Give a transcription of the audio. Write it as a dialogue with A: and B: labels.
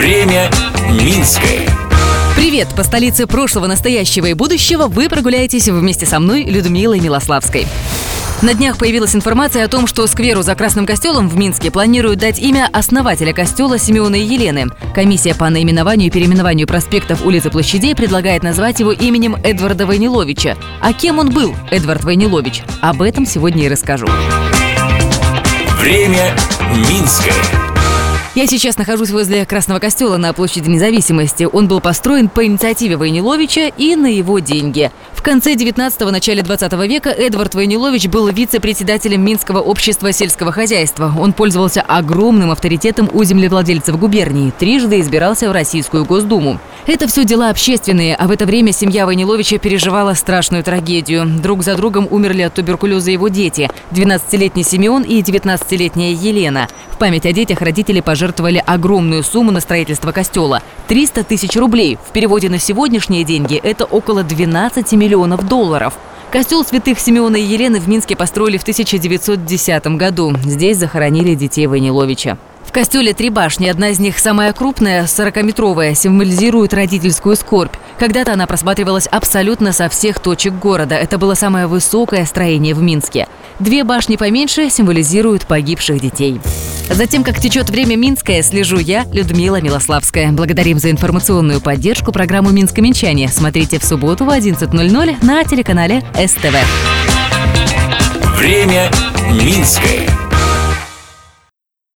A: Время Минское.
B: Привет! По столице прошлого, настоящего и будущего вы прогуляетесь вместе со мной, Людмилой Милославской. На днях появилась информация о том, что скверу за Красным костелом в Минске планируют дать имя основателя костела Симеона и Елены. Комиссия по наименованию и переименованию проспектов, улиц и площадей предлагает назвать его именем Эдварда Войниловича. А кем он был, Эдвард Войнилович? Об этом сегодня и расскажу.
A: Время Минское.
B: Я сейчас нахожусь возле Красного костела на площади независимости. Он был построен по инициативе Войниловича и на его деньги. В конце 19-го, начале 20 века Эдвард Войнилович был вице-председателем Минского общества сельского хозяйства. Он пользовался огромным авторитетом у землевладельцев губернии, трижды избирался в Российскую Госдуму. Это все дела общественные, а в это время семья Войниловича переживала страшную трагедию. Друг за другом умерли от туберкулеза его дети – 12-летний Симеон и 19-летняя Елена. В память о детях родители пожертвовали огромную сумму на строительство костела – 300 тысяч рублей. В переводе на сегодняшние деньги это около 12 миллионов долларов. Костел святых Симеона и Елены в Минске построили в 1910 году. Здесь захоронили детей Войниловича. В костеле три башни. Одна из них, самая крупная, 40-метровая, символизирует родительскую скорбь. Когда-то она просматривалась абсолютно со всех точек города. Это было самое высокое строение в Минске. Две башни поменьше символизируют погибших детей. Затем, как течет время Минское, слежу я, Людмила Милославская. Благодарим за информационную поддержку программу «Минское Минчане». Смотрите в субботу в 11.00 на телеканале СТВ.
A: Время Минское.